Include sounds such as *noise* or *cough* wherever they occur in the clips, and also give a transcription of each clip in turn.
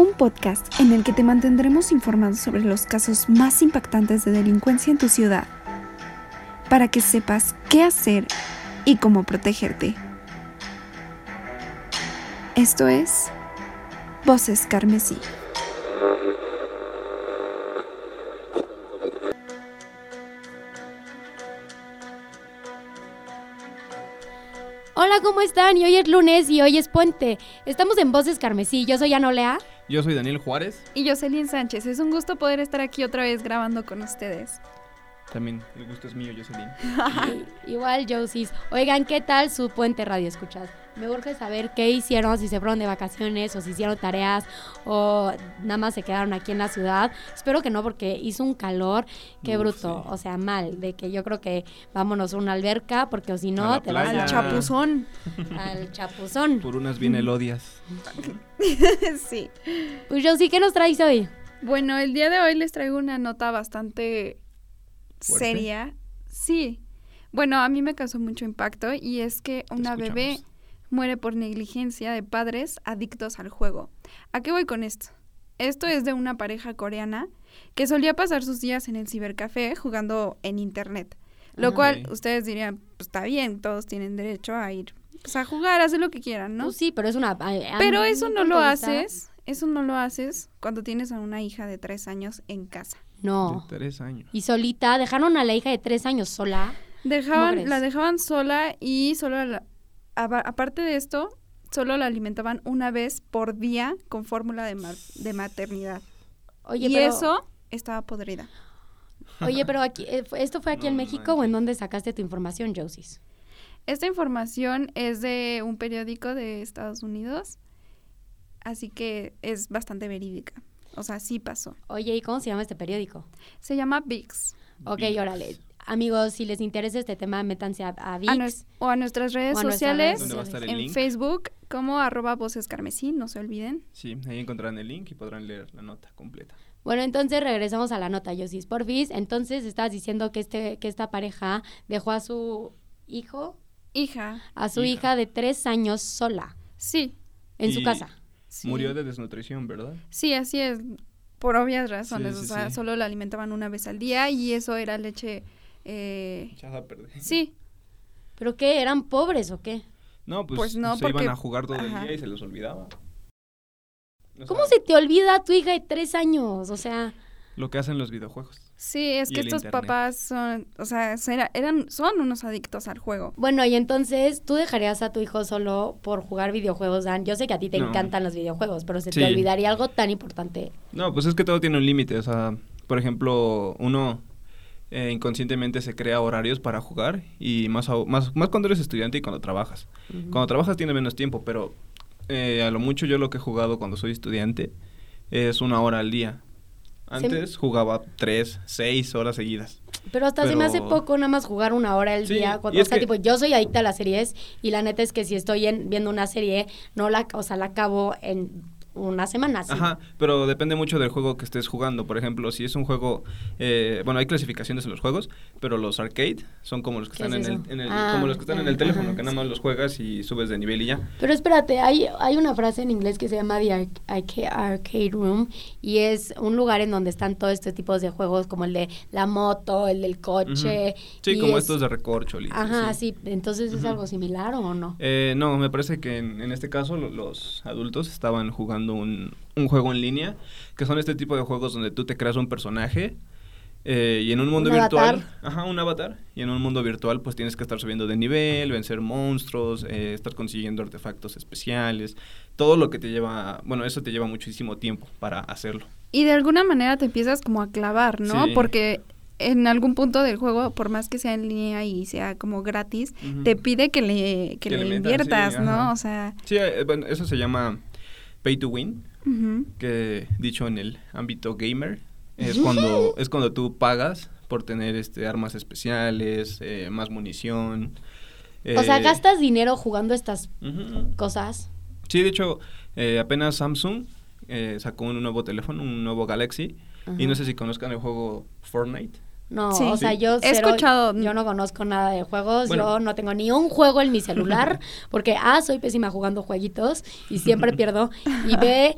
un podcast en el que te mantendremos informado sobre los casos más impactantes de delincuencia en tu ciudad, para que sepas qué hacer y cómo protegerte. Esto es Voces Carmesí. Hola, ¿cómo están? Y hoy es lunes y hoy es puente. Estamos en Voces Carmesí. Yo soy Anolea. Yo soy Daniel Juárez. Y Jocelyn Sánchez. Es un gusto poder estar aquí otra vez grabando con ustedes. También el gusto es mío, Jocelyn. *laughs* Igual, Josis. Oigan, ¿qué tal su puente radio escuchas? Me urge saber qué hicieron, si se fueron de vacaciones o si hicieron tareas o nada más se quedaron aquí en la ciudad. Espero que no, porque hizo un calor, qué Uf, bruto, sí. o sea, mal, de que yo creo que vámonos a una alberca, porque o si no, te vas playa. al chapuzón. *laughs* Al chapuzón. Por unas bien elodias. *laughs* sí. Pues Josie, ¿qué nos traes hoy? Bueno, el día de hoy les traigo una nota bastante ¿Fuerte? seria. Sí. Bueno, a mí me causó mucho impacto y es que una bebé muere por negligencia de padres adictos al juego. ¿A qué voy con esto? Esto es de una pareja coreana que solía pasar sus días en el cibercafé jugando en internet. Lo Ah. cual ustedes dirían, pues está bien, todos tienen derecho a ir pues, a jugar, hacer lo que quieran, ¿no? Pues sí, pero es una... a- a Pero eso no lo haces, eso no lo haces cuando tienes a una hija de tres años en casa. No. De tres años. Y solita, dejaron a la hija de tres años sola. Dejaban, Mugres. la dejaban sola y solo, la- aba- aparte de esto, solo la alimentaban una vez por día con fórmula de, ma- de maternidad. Oye, y pero, eso estaba podrida. *laughs* Oye, pero aquí, eh, ¿esto fue aquí No en México o en dónde sacaste tu información, Josis? Esta información es de un periódico de Estados Unidos, así que es bastante verídica. O sea, sí pasó. Oye, ¿y cómo se llama este periódico? Se llama VIX. Ok, Vic. órale. Amigos, si les interesa este tema, métanse a, a A VIX. o a nuestras redes a nuestras redes sociales, ¿Dónde va a estar el en link? Facebook, como arroba voces carmesí, no se olviden. Sí, ahí encontrarán el link y podrán leer la nota completa. Bueno, entonces regresamos a la nota, Josis. Porfis, entonces estabas diciendo que, este, que esta pareja dejó a su hijo, Hija, a su Hija. hija de tres años sola sí, en su casa. Sí. Murió de desnutrición, ¿verdad? Sí, así es, por obvias razones, Sí, o sea, sí. solo la alimentaban una vez al día y eso era leche, eh, Echada a perder. sí, ¿Pero qué? ¿Eran pobres o qué? No, pues, Pues no, se porque- iban a jugar todo ajá. el día y se les olvidaba. O ¿Cómo sea, se te olvida a tu hija de tres años? O sea, Lo que hacen los videojuegos. Sí, es que estos internet. papás son, o sea, era- eran, son unos adictos al juego. bueno, y entonces tú dejarías a tu hijo solo por jugar videojuegos, Dan. Yo sé que a ti te No. encantan los videojuegos, pero se Sí. te olvidaría algo tan importante. No, pues es que todo tiene un límite. O sea, por ejemplo, uno eh, inconscientemente se crea horarios para jugar y más, más, más cuando eres estudiante y cuando trabajas. Cuando trabajas tienes menos tiempo, pero eh, a lo mucho yo lo que he jugado cuando soy estudiante es una hora al día. Antes jugaba tres, seis horas seguidas. Pero hasta se me hace Pero- poco nada más jugar una hora al Sí, día. Cuando, o sea, que- tipo, yo soy adicta a las series y la neta es que si estoy en- viendo una serie, no la, o sea, la acabo en una semana. ¿sí? Ajá, pero depende mucho del juego que estés jugando. Por ejemplo, si es un juego, eh, bueno, hay clasificaciones en los juegos, pero los arcade son como los que ¿Qué están es en el, en el- Ah, como los que están en el teléfono, ajá, que nada más los juegas y subes de nivel y ya. Pero espérate, hay, hay una frase en inglés que se llama The Arc- Arca- Arcade Room y es un lugar en donde están todos estos tipos de juegos como el de la moto, el del coche. Sí, y como es- estos de recorcho. Ajá, sí. Entonces es Ujú. algo similar o no? Eh, no, me parece que en, en este caso lo- los adultos estaban jugando un, un juego en línea, que son este tipo de juegos donde tú te creas un personaje eh, y en un mundo Un virtual, avatar. ajá, un avatar, y en un mundo virtual pues tienes que estar subiendo de nivel, vencer monstruos, eh, estar consiguiendo artefactos especiales, todo lo que te lleva, bueno, eso te lleva muchísimo tiempo para hacerlo. Y de alguna manera te empiezas como a clavar, ¿no? Sí. Porque en algún punto del juego, por más que sea en línea y sea como gratis, Ujú. te pide que le, que Que le, le metas, inviertas, sí, ¿no? ajá. O sea, Sí, eh, bueno, eso se llama pay to win. que dicho en el ámbito gamer es cuando es cuando tú pagas por tener este armas especiales eh, más munición o sea, eh, gastas dinero jugando estas cosas. sí de hecho eh, apenas Samsung sacó un nuevo teléfono un nuevo Galaxy y no sé si conozcan el juego Fortnite No, Sí. o sea, yo He cero- escuchado- yo no conozco nada de juegos, Bueno. yo no tengo ni un juego en mi celular, *laughs* porque A, soy pésima jugando jueguitos y siempre pierdo, y B,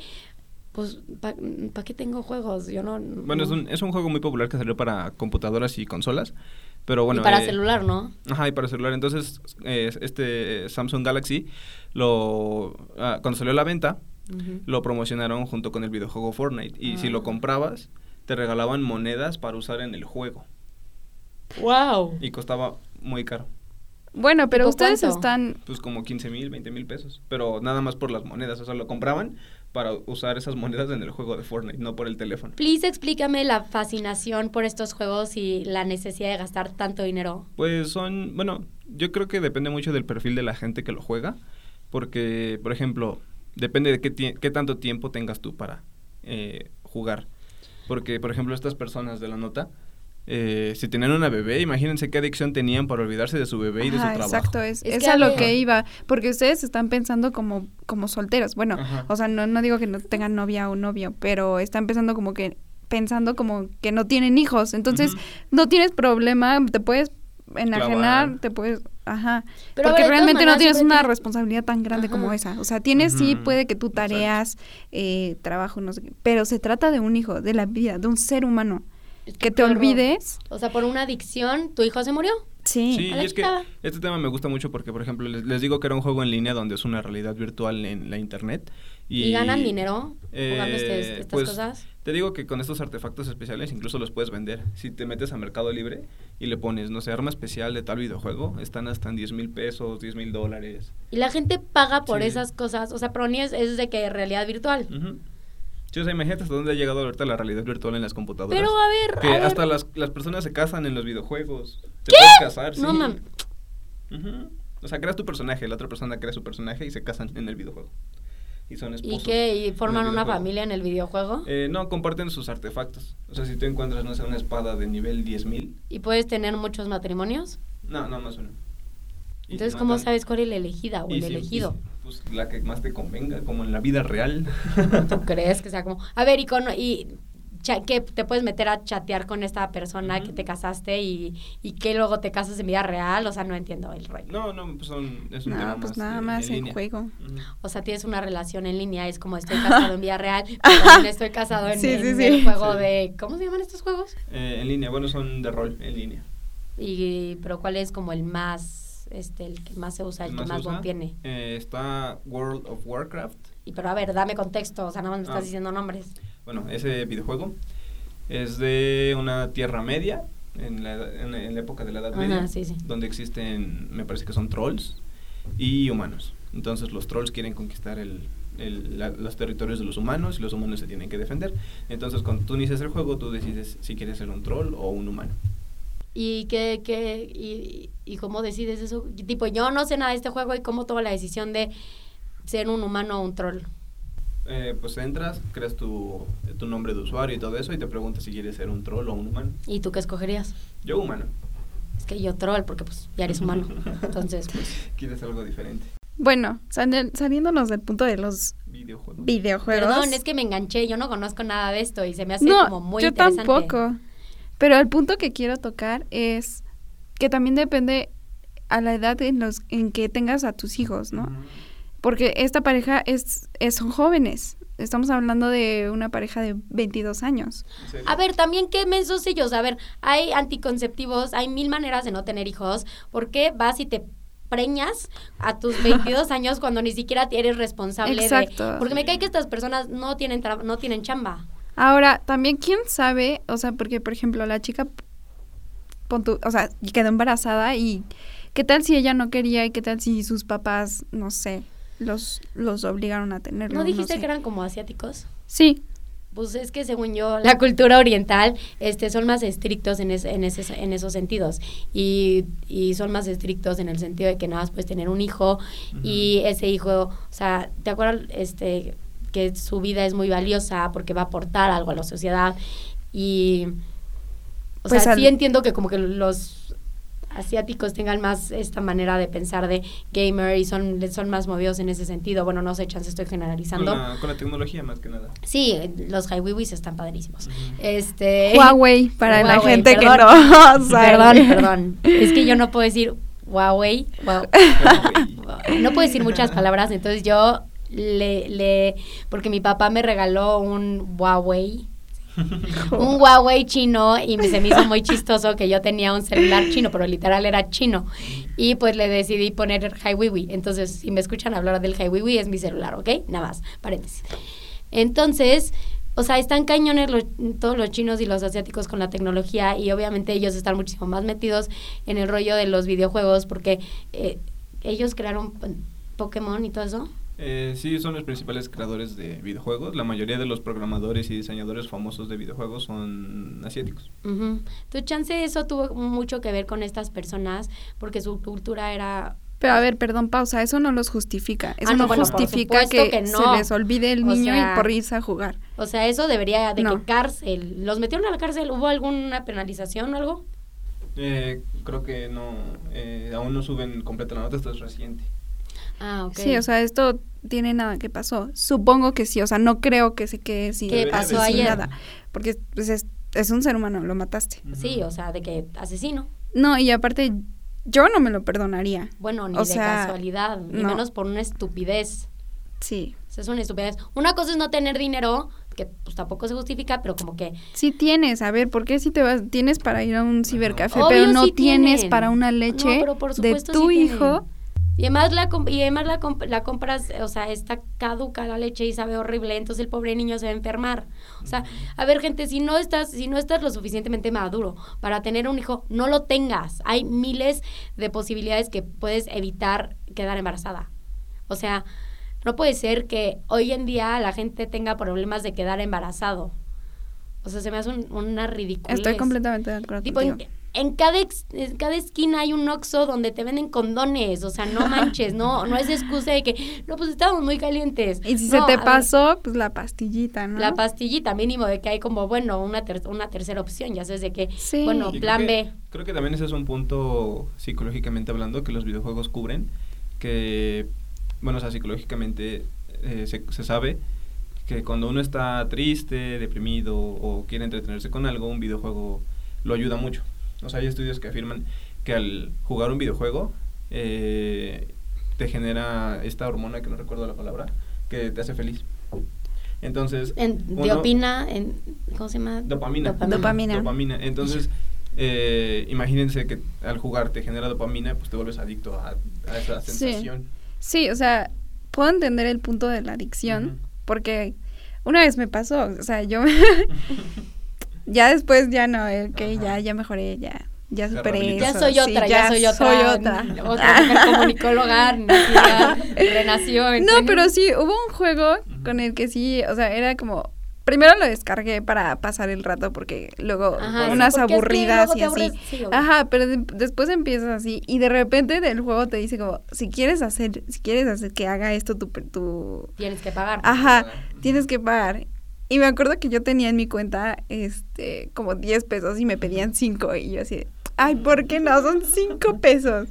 pues, ¿para qué tengo juegos? Yo no... Bueno, Es, un, es un juego muy popular que salió para computadoras y consolas, pero bueno... Y para eh, celular, ¿no? Ajá, y para celular. Entonces, eh, este Samsung Galaxy, lo ah, cuando salió a la venta, lo promocionaron junto con el videojuego Fortnite. Y si Ah. lo comprabas, te regalaban monedas para usar en el juego. ¡Wow! Y costaba muy caro. Bueno, pero ¿Tipo ustedes cuánto? están... Pues como 15 mil, 20 mil pesos. Pero nada más por las monedas. O sea, lo compraban para usar esas monedas en el juego de Fortnite, no por el teléfono. Please explícame la fascinación por estos juegos y la necesidad de gastar tanto dinero. Pues son, bueno, yo creo que depende mucho del perfil de la gente que lo juega, porque, por ejemplo, depende de qué, qué tanto tiempo tengas tú para eh, jugar. Porque, por ejemplo, estas personas de la nota, eh, si tenían una bebé, imagínense qué adicción tenían para olvidarse de su bebé y de su trabajo. exacto, es, Es es que a lo que iba, porque ustedes están pensando como, como solteros, bueno, Ajá. o sea, no, no digo que no tengan novia o novio, pero están pensando como que, pensando como que no tienen hijos, entonces no tienes problema, te puedes enajenar, Clavar. te puedes, ajá, Pero, porque ver, realmente no tienes una responsabilidad tan grande como esa, o sea, tienes sí, puede que tú tareas, eh, trabajo, no sé qué, pero se trata de un hijo, de la vida, de un ser humano, Es que te olvides, O sea, por una adicción, ¿tu hijo se murió? sí, Sí, y es que este tema me gusta mucho porque, por ejemplo, les, les digo que era un juego en línea donde es una realidad virtual en la internet. ¿Y, ¿Y, ganan dinero jugando este- eh, estas pues, cosas? Te digo que con estos artefactos especiales incluso los puedes vender. Si te metes a Mercado Libre y le pones, no sé, arma especial de tal videojuego, están hasta en 10 mil pesos, 10 mil dólares. Y la gente paga por Sí. esas cosas. O sea, pero ni es, es de que realidad virtual. Ujú. Sí, o sea, imagínate hasta dónde ha llegado ahorita la realidad virtual en las computadoras. Pero a ver, que a ver. hasta las, las personas se casan en los videojuegos. Te puedes casar, No sí. mam- Ujú. O sea, creas tu personaje, la otra persona crea su personaje y se casan en el videojuego. Y son ¿Y esposos. qué? ¿Y en el forman una familia en el videojuego? Eh, no, comparten sus artefactos. O sea, si tú encuentras, no sé, una espada de nivel 10.000, ¿Y puedes tener muchos matrimonios? no, no más uno. Y Entonces, ¿cómo matan. sabes cuál es la elegida o Y el si- y elegido? pues la que más te convenga, como en la vida real. ¿Tú *laughs* crees que sea como... A ver, y con... Y, que te puedes meter a chatear con esta persona que te casaste y, y que luego te casas en vida real, o sea, no entiendo el rollo. No, no, pues son, es un no, tema pues más nada de- más en juego. O sea, tienes una relación en línea, es como estoy casado en vida real, pero *laughs* también estoy casado en, Sí, en sí, sí. el juego Sí. de... ¿Cómo se llaman estos juegos? Eh, en línea, bueno, son de rol, en línea. Y, pero ¿cuál es como el más, este, el que más se usa, el, que más usa? Eh, está World of Warcraft. Y pero a ver, dame contexto, o sea, nada más me estás Ah. diciendo nombres. Bueno, ese videojuego es de una tierra media, en la, en, en la época de la Edad Ajá, Media, sí, sí. donde existen, me parece que son trolls y humanos. Entonces los trolls quieren conquistar el, el- la- los territorios de los humanos y los humanos se tienen que defender. Entonces cuando tú inicias el juego, tú decides si quieres ser un troll o un humano. ¿Y qué, qué, y, y cómo decides eso? Tipo, yo no sé nada de este juego y cómo tomo la decisión de ser un humano o un troll. Eh, pues entras, creas tu, tu nombre de usuario y todo eso y te preguntas si quieres ser un troll o un humano. ¿Y tú qué escogerías? Yo humano. Es que yo troll, porque pues ya eres humano. *laughs* Entonces, pues... ¿Quieres algo diferente? Bueno, sal- saliéndonos del punto de los Videojuego. videojuegos. Perdón, es que me enganché, yo no conozco nada de esto y se me hace no, como muy yo interesante. tampoco. Pero el punto que quiero tocar es que también depende a la edad en los en que tengas a tus hijos, ¿no? Porque esta pareja es, es- son jóvenes. Estamos hablando de una pareja de 22 años. A ver, también qué mensos ellos. A ver, hay anticonceptivos, hay mil maneras de no tener hijos. ¿Por qué vas y te preñas a tus *laughs* 22 años cuando ni siquiera eres responsable Exacto. de... Porque me cae que estas personas no tienen, tra- no tienen chamba. Ahora, también, ¿quién sabe? O sea, porque, por ejemplo, la chica, pon tú- o sea, quedó embarazada y ¿qué tal si ella no quería y qué tal si sus papás, no sé, los, los obligaron a tenerlo? ¿No dijiste sé. que eran como asiáticos? Sí, Pues es que según yo, la cultura oriental este, son más estrictos en, es- en, ese- en esos sentidos. Y, y son más estrictos en el sentido de que nada más puedes tener un hijo y ese hijo, o sea, ¿te acuerdas este, que su vida es muy valiosa porque va a aportar algo a la sociedad? Y, o Pues sea, al- sí entiendo que como que los asiáticos tengan más esta manera de pensar de gamer y son, son más movidos en ese sentido. Bueno, no sé, chance estoy Con generalizando. la, con la tecnología más que nada. Sí, los hiwiwis están padrísimos. Este. Huawei, para la Huawei, gente perdón. que no *laughs* sabe. Perdón, perdón. Es que yo no puedo decir Huawei. Hua- No puedo decir muchas palabras, entonces yo le, le, porque mi papá me regaló un Huawei. *laughs* un Huawei chino y se me hizo muy chistoso que yo tenía un celular chino, pero literal era chino. Y pues le decidí poner Hiwiwi. Entonces, si me escuchan hablar del Hiwiwi, es mi celular, ¿ok? Nada más, paréntesis. Entonces, o sea, están cañones los, todos los chinos y los asiáticos con la tecnología y obviamente ellos están muchísimo más metidos en el rollo de los videojuegos porque eh, ellos crearon Pokémon y todo eso. Eh, sí, son los principales creadores de videojuegos. La mayoría de los programadores y diseñadores famosos de videojuegos son asiáticos. Uh Tu chance eso tuvo mucho que ver con estas personas porque su cultura era pero a ver, perdón, pausa, eso no los justifica. Eso ah, no, justifica que, se les olvide el niño y por irse a jugar. O sea, eso debería de que cárcel. ¿Los metieron a la cárcel? ¿Hubo alguna penalización o algo? Eh, creo que no, eh, aún no suben completa la nota, esto es reciente. Ah, ok. Sí, o sea, esto tiene nada que pasó. Supongo que sí, o sea, no creo que se quede sin, ¿Qué pasó ayer? nada. Porque pues, es, es, un ser humano, lo mataste. Sí, o sea, de que asesino. No, y aparte yo no me lo perdonaría. Bueno, ni de casualidad, ni menos por una estupidez. Sí. es una estupidez. Una cosa es no tener dinero, que pues tampoco se justifica, pero como que... Sí tienes, a ver, ¿por qué si te vas, tienes para ir a un cibercafé, pero no tienes para una leche de tu hijo? Y además, la, y además la, la, compras, o sea, está caduca la leche y sabe horrible, entonces el pobre niño se va a enfermar. O sea, a ver, gente, si no estás, si no estás lo suficientemente maduro para tener un hijo, no lo tengas. Hay miles de posibilidades que puedes evitar quedar embarazada. O sea, no puede ser que hoy en día la gente tenga problemas de quedar embarazado. O sea, se me hace una ridícula. Estoy completamente de acuerdo. Tipo, en cada, en cada esquina hay un Oxxo donde te venden condones, o sea, no *laughs* manches, no no es excusa de que, no, pues estábamos muy calientes. Y si se te pasó, pues la pastillita, ¿no? La pastillita, mínimo, de que hay como, bueno, una, una tercera opción, ya sabes de que, bueno, plan B. Creo que también ese es un punto psicológicamente hablando que los videojuegos cubren, que, bueno, o sea, psicológicamente eh, se, se sabe que cuando uno está triste, deprimido o quiere entretenerse con algo, un videojuego lo ayuda mucho. O sea, hay estudios que afirman que al jugar un videojuego eh, te genera esta hormona que no recuerdo la palabra, que te hace feliz. Entonces... En, opina en, ¿Cómo se llama? Dopamina. Dopamina. Dopamina. Entonces, eh, imagínense que al jugar te genera dopamina, pues te vuelves adicto a, esa sensación. Sí. o sea, puedo entender el punto de la adicción, porque una vez me pasó, o sea, yo... *laughs* *laughs* Ya después ya no, ok, ya, ya mejoré, ya. Ya superé Ya soy otra, ya, soy otra. Soy otra. *laughs* Otra *laughs* comunicóloga, renació. No, pero sí, hubo un juego con el que sí, o sea, era como primero lo descargué para pasar el rato porque luego unas aburridas y así. Ajá, pero después empiezas así y de repente del juego te dice como si quieres hacer si quieres hacer que haga esto tu, tu... tienes que pagar. Ajá, tienes que pagar y me acuerdo que yo tenía en mi cuenta este como 10 pesos y me pedían 5 y yo así, ay, ¿por qué no? Son 5 pesos.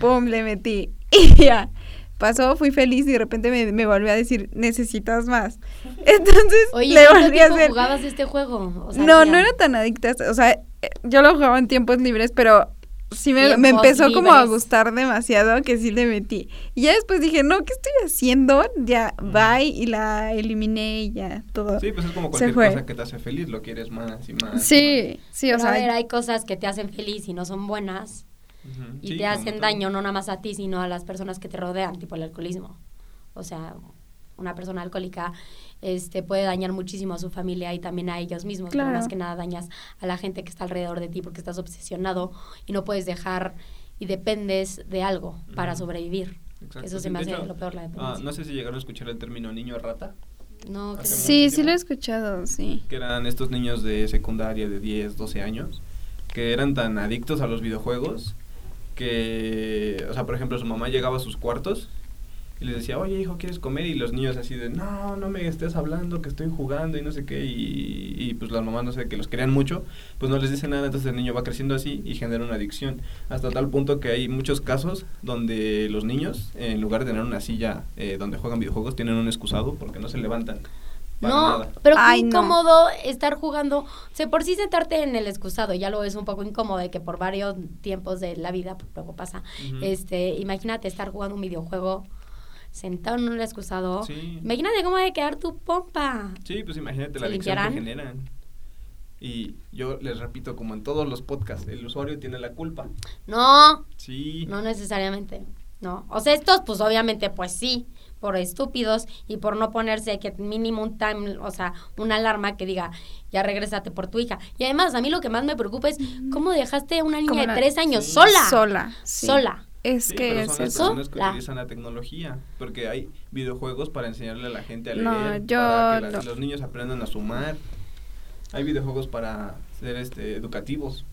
Pum, le metí. *laughs* Y ya. Pasó, fui feliz y de repente me, me volvió a decir, necesitas más. *laughs* Entonces, Oye, le volví a hacer. jugabas este juego? no, no era tan adicta. O sea, eh, yo lo jugaba en tiempos libres, pero sí me, empezó como a gustar demasiado que sí le metí. Y ya después dije, no, ¿qué estoy haciendo? Ya, bye, y la eliminé y ya, todo. Sí, pues es como cualquier cosa que te hace feliz, lo quieres más y más. Sí, sí, o sea. A ver, hay cosas que te hacen feliz y no son buenas. Y te hacen daño no nada más a ti, sino a las personas que te rodean, tipo el alcoholismo. O sea, una persona alcohólica este, puede dañar muchísimo a su familia y también a ellos mismos. Pero más que nada dañas a la gente que está alrededor de ti porque estás obsesionado y no puedes dejar y dependes de algo para sobrevivir. Eso se me hace lo peor la ah, dependencia. no sé si llegaron a escuchar el término niño rata. No, sí, sí lo he escuchado, sí. Que eran estos niños de secundaria de 10, 12 años que eran tan adictos a los videojuegos que, o sea, por ejemplo, su mamá llegaba a sus cuartos y les decía, oye hijo, ¿quieres comer? Y los niños así de, no, no me estés hablando, que estoy jugando y no sé qué. Y, y pues las mamás, no sé, que los querían mucho, pues no les dice nada, entonces el niño va creciendo así y genera una adicción. Hasta tal punto que hay muchos casos donde los niños, en lugar de tener una silla eh, donde juegan videojuegos, tienen un excusado porque no se levantan. no, pero qué incómodo estar jugando. O sea, por sí sentarte en el excusado ya lo es un poco incómodo de que por varios tiempos de la vida, pues, luego pasa. Este, imagínate estar jugando un videojuego sentado en un excusado. Sí. Imagínate cómo debe quedar tu pompa. Sí, pues imagínate ¿Se la adicción que generan. Y yo les repito, como en todos los podcasts, el usuario tiene la culpa. No, Sí. no necesariamente. No. O sea, estos, pues obviamente, pues sí, por estúpidos y por no ponerse que mínimo un time, o sea, una alarma que diga, ya regrésate por tu hija. Y además, a mí lo que más me preocupa es cómo dejaste a una niña de la- tres años Sí. sola. Sola. sí. Sola. Es Sí, que pero es son las eso. personas que La- utilizan la tecnología, porque hay videojuegos para enseñarle a la gente a leer, No, yo para que las- lo- los niños aprendan a sumar. Hay videojuegos para ser este, educativos.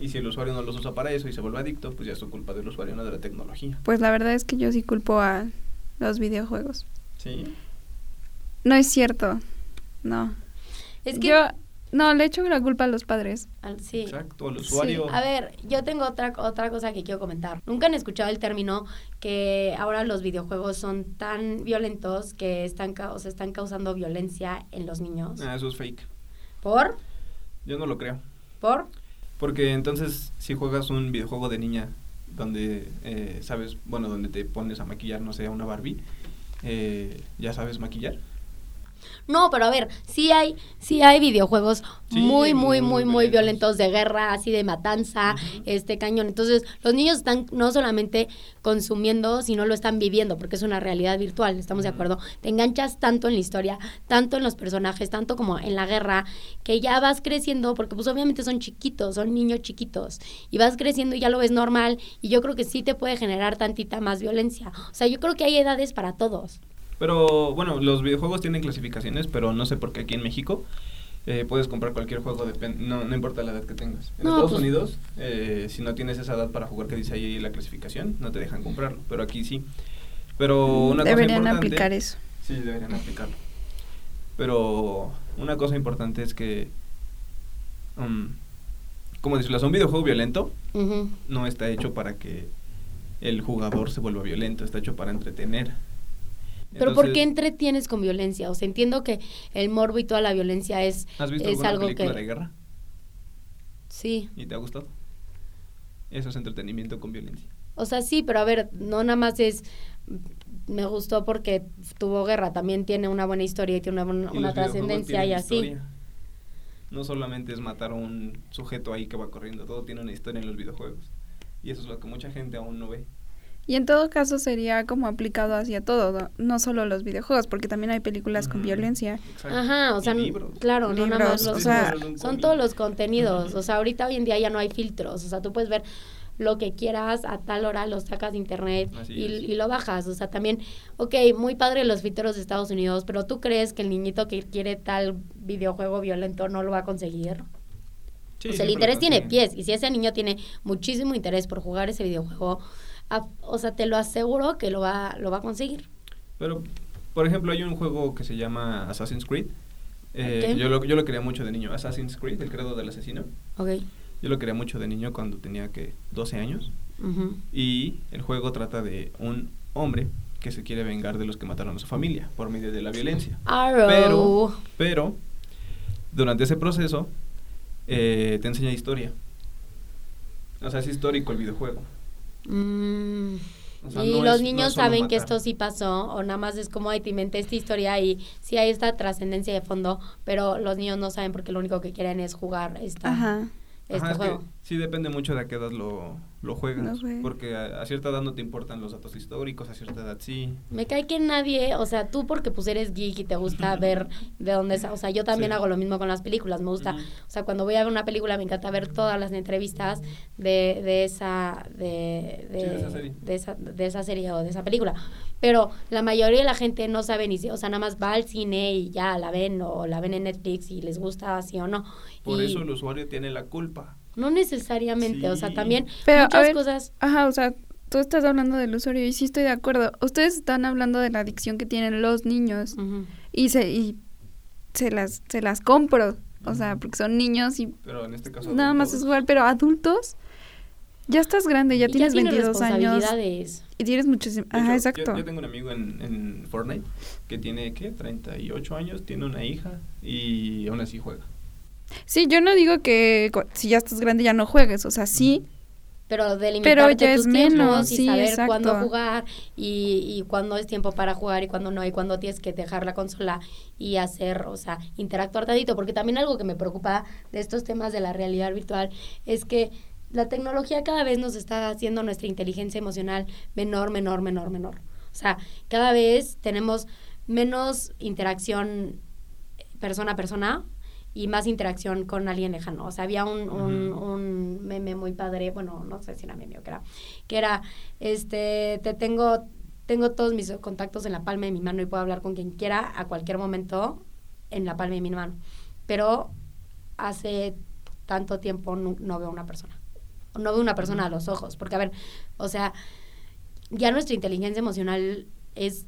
Y si el usuario no los usa para eso y se vuelve adicto, pues ya es su culpa del usuario, no de la tecnología. Pues la verdad es que yo sí culpo a los videojuegos. Sí. No es cierto. No. Es que... Yo no le echo la culpa a los padres. al- sí. Exacto, al Sí, usuario. A ver, yo tengo otra, otra cosa que quiero comentar. Nunca han escuchado el término que ahora los videojuegos son tan violentos que están, o sea, están causando violencia en los niños. Ah, eso es fake. ¿Por? Yo no lo creo. ¿Por? Porque entonces, si juegas un videojuego de niña donde, eh, sabes, bueno, donde te pones a maquillar, no sé, a una Barbie, eh, ¿ya sabes maquillar? No, pero a ver, sí hay, sí hay videojuegos Sí, muy, muy, muy muy, muy violentos. de guerra, así de matanza, este cañón. Entonces, los niños están no solamente consumiendo, sino lo están viviendo, porque es una realidad virtual, ¿estamos de acuerdo? Te enganchas tanto en la historia, tanto en los personajes, tanto como en la guerra, que ya vas creciendo, porque pues obviamente son chiquitos, son niños chiquitos, y vas creciendo y ya lo ves normal, y yo creo que sí te puede generar tantita más violencia. O sea, yo creo que hay edades para todos. Pero bueno, los videojuegos tienen clasificaciones, pero no sé por qué aquí en México eh, puedes comprar cualquier juego, no, no importa la edad que tengas. En No, Estados pues- Unidos, eh, si no tienes esa edad para jugar que dice ahí la clasificación, no te dejan comprarlo, pero aquí sí. Pero una Deberían cosa importante, aplicar eso. Sí, deberían aplicarlo. Pero una cosa importante es que, um, como decirlo, un videojuego violento Ujú. no está hecho para que el jugador se vuelva violento, está hecho para entretener. Pero ¿por qué Entonces, entretienes con violencia? O sea, entiendo que el morbo y toda la violencia es, ¿Has visto es alguna algo película que... de guerra Sí, y te ha gustado? Eso es entretenimiento con violencia. o sea, sí, pero a ver, no nada más es... Me gustó porque tuvo guerra, también tiene una buena historia y tiene una, una videojuegos trascendencia y así. historia. No solamente es matar a un sujeto ahí que va corriendo, todo tiene una historia en los videojuegos. Y eso es lo que mucha gente aún no ve. Y en todo caso sería como aplicado hacia todo, no, no solo los videojuegos, porque también hay películas con violencia. Exacto. Ajá, o sea, libros. claro, no nada más o sea, son todos los contenidos. O sea, ahorita hoy en día ya no hay filtros. O sea, tú puedes ver lo que quieras a tal hora, lo sacas de internet y, y lo bajas. O sea, también, ok, muy padre los filtros de Estados Unidos, pero tú crees que el niñito que quiere tal videojuego violento no lo va a conseguir. Sí, o sea, el interés tiene pies. Y si ese niño tiene muchísimo interés por jugar ese videojuego, a- o sea, te lo aseguro que lo va, lo va a conseguir. Pero, por ejemplo, hay un juego que se llama Assassin's Creed. Eh, Ok. yo, lo, yo lo quería mucho de niño. Assassin's Creed, el credo del asesino. Ok. Yo lo quería mucho de niño cuando tenía que 12 años. Ujú. Y el juego trata de un hombre que se quiere vengar de los que mataron a su familia por medio de la violencia. Arrow. Pero, pero, durante ese proceso, eh, te enseña historia. O sea, es histórico el videojuego. Mm. O sea, y no los es- niños saben que esto sí pasó, o nada más es como, ay, te inventé esta historia y sí hay esta trascendencia de fondo, pero los niños no saben porque lo único que quieren es jugar esta, Ajá. este Ajá, es que juego. Sí depende mucho de a qué edad lo, lo juegas. Porque a, a cierta edad no te importan los datos históricos, a cierta edad sí. Me cae que nadie, o sea, tú porque pues eres geek y te gusta ver de dónde es, o sea, yo también Sí. hago lo mismo con las películas, me gusta, o sea, cuando voy a ver una película me encanta ver todas las entrevistas de, de esa, de, de, Sí, de esa serie. de esa, de esa serie o de esa película, pero la mayoría de la gente no sabe ni si, o sea, nada más va al cine y ya la ven o la ven en Netflix y les gusta así o no. Por Y eso el usuario tiene la culpa. No necesariamente, o sea, también Pero, a muchas ver, cosas... Ajá, o sea, tú estás hablando del usuario y sí estoy de acuerdo. Ustedes están hablando de la adicción que tienen los niños y se y se las se las compro, o sea, porque son niños y Pero en este caso. nada más es jugar, pero adultos ya estás grande, ya Y tienes tienen 22 años responsabilidades. y tienes muchísimo. Ajá, hecho, exacto. Yo, yo tengo un amigo en, en Fortnite que tiene, ¿qué? 38 años, tiene una hija y aún así juega. Sí, yo no digo que si ya estás grande ya no juegues, o sea, sí, pero delimitarte Pero ya tus es tiempos menos, y sí, saber cuándo jugar y, y cuándo es tiempo para jugar y cuándo no, y cuándo tienes que dejar la consola y hacer, o sea, interactuar tantito, porque también algo que me preocupa de estos temas de la realidad virtual es que la tecnología cada vez nos está haciendo nuestra inteligencia emocional menor, menor, menor, menor. O sea, cada vez tenemos menos interacción persona a persona y más interacción con alguien lejano. O sea, había un, un, un meme muy padre, bueno, no sé si era meme o qué era, que era, este, te tengo, tengo todos mis contactos en la palma de mi mano y puedo hablar con quien quiera a cualquier momento en la palma de mi mano. Pero hace tanto tiempo no, no veo una persona. No veo una persona a los ojos. Porque, a ver, o sea, ya nuestra inteligencia emocional es,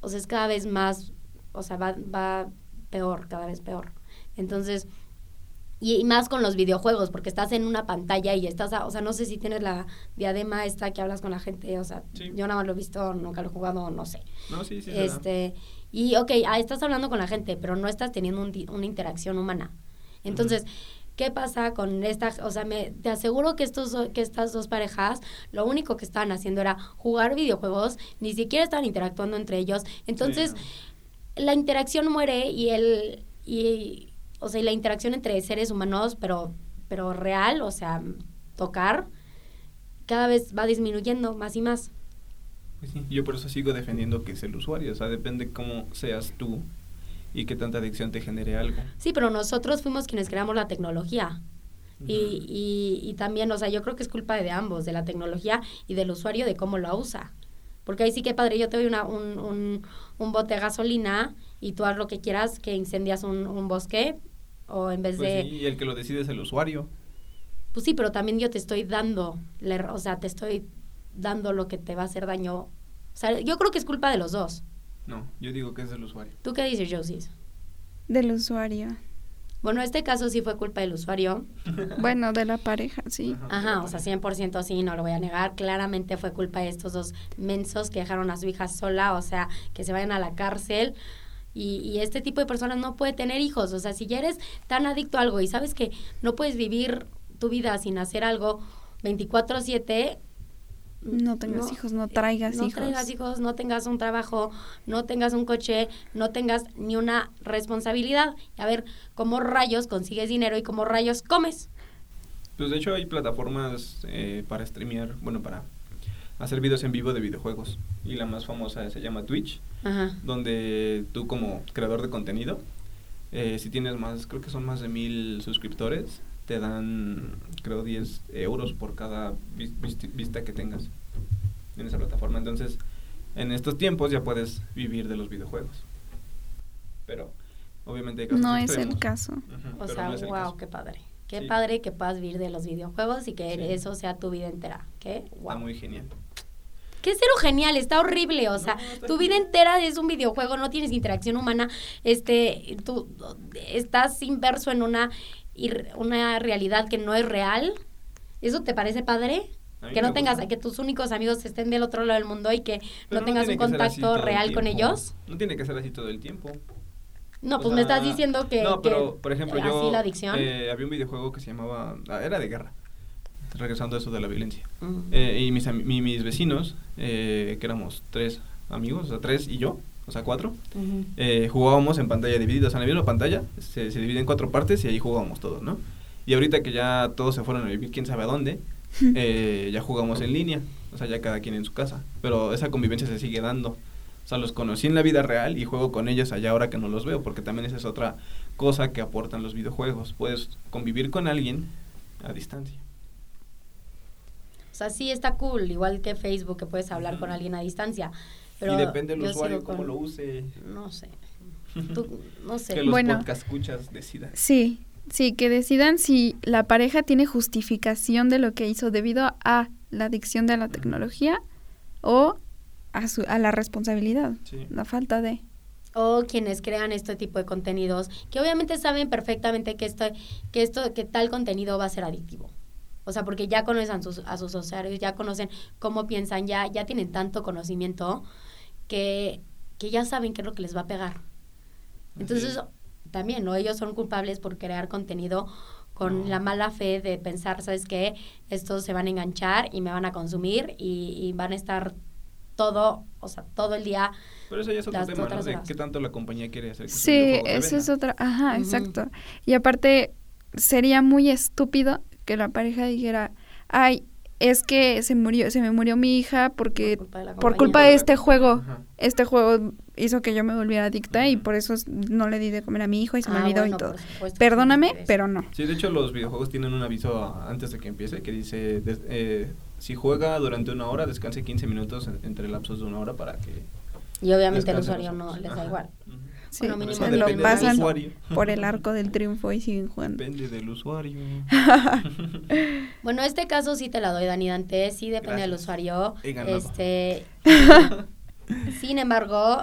o sea, es cada vez más, o sea, va, va peor, cada vez peor. Entonces, y, y más con los videojuegos, porque estás en una pantalla y estás, a- o sea, no sé si tienes la diadema esta que hablas con la gente, o sea, Sí. yo nada más lo he visto, nunca lo he jugado, no sé. No, sí, sí. Este, y ok, ah, estás hablando con la gente, pero no estás teniendo un una interacción humana. Entonces, ¿qué pasa con esta? O sea, me, te aseguro que, estos, que estas dos parejas, lo único que estaban haciendo era jugar videojuegos, ni siquiera estaban interactuando entre ellos. Entonces, Sí, la interacción muere y el, y, o sea, y la interacción entre seres humanos, pero, pero real, o sea, tocar, cada vez va disminuyendo más y más. Pues sí, Yo por eso sigo defendiendo que es el usuario. O sea, depende cómo seas tú y qué tanta adicción te genere algo. Sí, pero nosotros fuimos quienes creamos la tecnología. Y, y, y también, o sea, yo creo que es culpa de ambos, de la tecnología y del usuario de cómo lo usa. Porque ahí sí que padre, yo te doy una, un, un, un bote de gasolina y tú haz lo que quieras, que incendias un, un bosque, o en vez Pues de... sí, y el que lo decide es el usuario. Pues sí, pero también yo te estoy dando, o sea, te estoy dando lo que te va a hacer daño. O sea, yo creo que es culpa de los dos. No, yo digo que es del usuario. ¿Tú qué dices, Josie? Del usuario. Bueno, este caso sí fue culpa del usuario. *laughs* Bueno, de la pareja, sí. Ajá, o sea, 100% sí, no lo voy a negar. Claramente fue culpa de estos dos mensos que dejaron a su hija sola, o sea, que se vayan a la cárcel. Y, y este tipo de personas no puede tener hijos. O sea, si ya eres tan adicto a algo y sabes que no puedes vivir tu vida sin hacer algo 24/7, No tengas hijos, no traigas no hijos. traigas hijos, no tengas un trabajo, no tengas un coche, no tengas ni una responsabilidad. Y a ver, ¿cómo rayos consigues dinero y cómo rayos comes? Pues de hecho hay plataformas eh, para streamear, bueno, para hacer videos en vivo de videojuegos. Y la más famosa se llama Twitch, Ajá. donde tú como creador de contenido, eh, si tienes más, creo que son más de mil suscriptores, te dan, creo, 10 euros por cada vista que tengas en esa plataforma. Entonces, en estos tiempos ya puedes vivir de los videojuegos. Pero, obviamente hay casos No es el caso. O sea, no es el wow, caso. qué padre. Qué Sí. padre que puedas vivir de los videojuegos y que Sí. eso sea tu vida entera. Qué Está wow. muy genial. Qué cero genial, está horrible, o sea, No, tu vida entera es un videojuego, no tienes interacción humana, este, tú estás inverso en una, ir- una realidad que no es real. ¿Eso te parece padre? Que no tengas, gusta. que tus únicos amigos estén del otro lado del mundo y que no tengas un que contacto el real con ellos. No tiene que ser así todo el tiempo. No, O pues me estás diciendo que... No, que pero, por ejemplo, yo... Así la adicción. eh, había un videojuego que se llamaba... ah, Era de guerra. Regresando a eso de la violencia. Eh, y mis, mi- mis vecinos, eh, que éramos tres amigos, o sea, tres y yo, o sea, cuatro, eh, jugábamos en pantalla dividida. O sea, en la misma pantalla se, se divide en cuatro partes y ahí jugábamos todos, ¿no? Y ahorita que ya todos se fueron a vivir quién sabe a dónde, *laughs* eh, ya jugamos en línea. O sea, ya cada quien en su casa. Pero esa convivencia se sigue dando. O sea, los conocí en la vida real y juego con ellos allá ahora que no los veo, porque también esa es otra cosa que aportan los videojuegos. Puedes convivir con alguien a distancia. O sea, sí está cool, igual que Facebook, que puedes hablar con alguien a distancia. Pero y depende del usuario cómo con- lo use. No sé. *laughs* Tú, no sé. Que los Bueno. podcast escuchas decidan. Sí, sí, que decidan si la pareja tiene justificación de lo que hizo debido a la adicción de la tecnología o a, su, a la responsabilidad, Sí. la falta de... o quienes crean este tipo de contenidos, que obviamente saben perfectamente que esto, que esto, que tal contenido va a ser adictivo. O sea, porque ya conocen a sus, a sus usuarios, ya conocen cómo piensan, ya, ya tienen tanto conocimiento que, que ya saben qué es lo que les va a pegar. Entonces, también, ¿no? Ellos son culpables por crear contenido con No. la mala fe de pensar, ¿sabes qué? Estos se van a enganchar y me van a consumir y, y van a estar todo, o sea, todo el día. Pero eso ya es otro Las tema, ¿no? De qué tanto la compañía quiere hacer que Sí, eso es otra. Ajá, exacto. Y aparte, sería muy estúpido que la pareja dijera, ay, es que se murió, se me murió mi hija porque Por culpa de la por compañía. culpa de este juego, Ajá. este juego hizo que yo me volviera adicta y por eso no le di de comer a mi hijo y se me Ah, olvidó bueno, y todo. Perdóname, pero no. Sí, de hecho los videojuegos tienen un aviso antes de que empiece que dice, des- eh, si juega durante una hora, descanse 15 minutos en- entre lapsos de una hora para que... Y obviamente el usuario no les da Ajá. igual. Sí, Bueno, mínimo lo del pasan usuario. por el arco del triunfo y siguen jugando. Depende del usuario. *laughs* Bueno, este caso sí te la doy, Dani Dante, sí depende del usuario. Este, *laughs* sin embargo,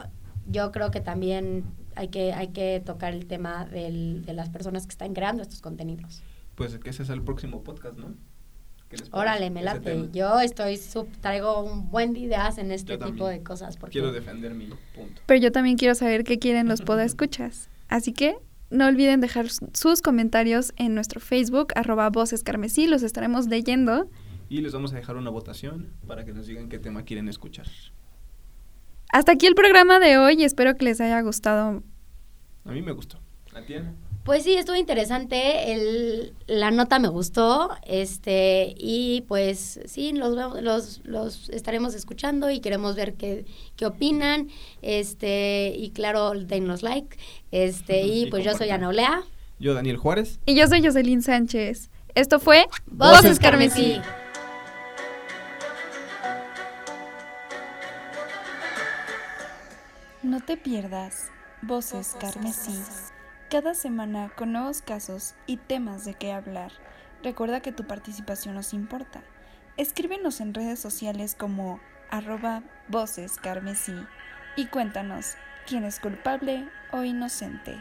yo creo que también hay que, hay que tocar el tema del- de las personas que están creando estos contenidos. Pues que ese es el próximo podcast, ¿no? ¿Qué les parece Órale, me ese late. tema? Yo estoy, sub- traigo un buen de ideas en este tipo de cosas. Porque Quiero defender mi punto. Pero yo también quiero saber qué quieren los podescuchas. Así que no olviden dejar sus comentarios en nuestro Facebook, arroba voces carmesí, los estaremos leyendo. Y les vamos a dejar una votación para que nos digan qué tema quieren escuchar. Hasta aquí el programa de hoy espero que les haya gustado. A mí me gustó. ¿A ti, Ana? Pues sí, estuvo interesante, el, la nota me gustó, este, y pues sí, los, vemos- los, los estaremos escuchando y queremos ver qué, qué opinan, este, y claro, denos like, este, y Y pues yo soy. Ana Olea. Yo, Daniel Juárez. Y yo soy Jocelyn Sánchez. Esto fue Voces Carmesí. No te pierdas Voces Carmesí. Cada semana con nuevos casos y temas de qué hablar. Recuerda que tu participación nos importa. Escríbenos en redes sociales como arroba Voces Carmesí y cuéntanos quién es culpable o inocente.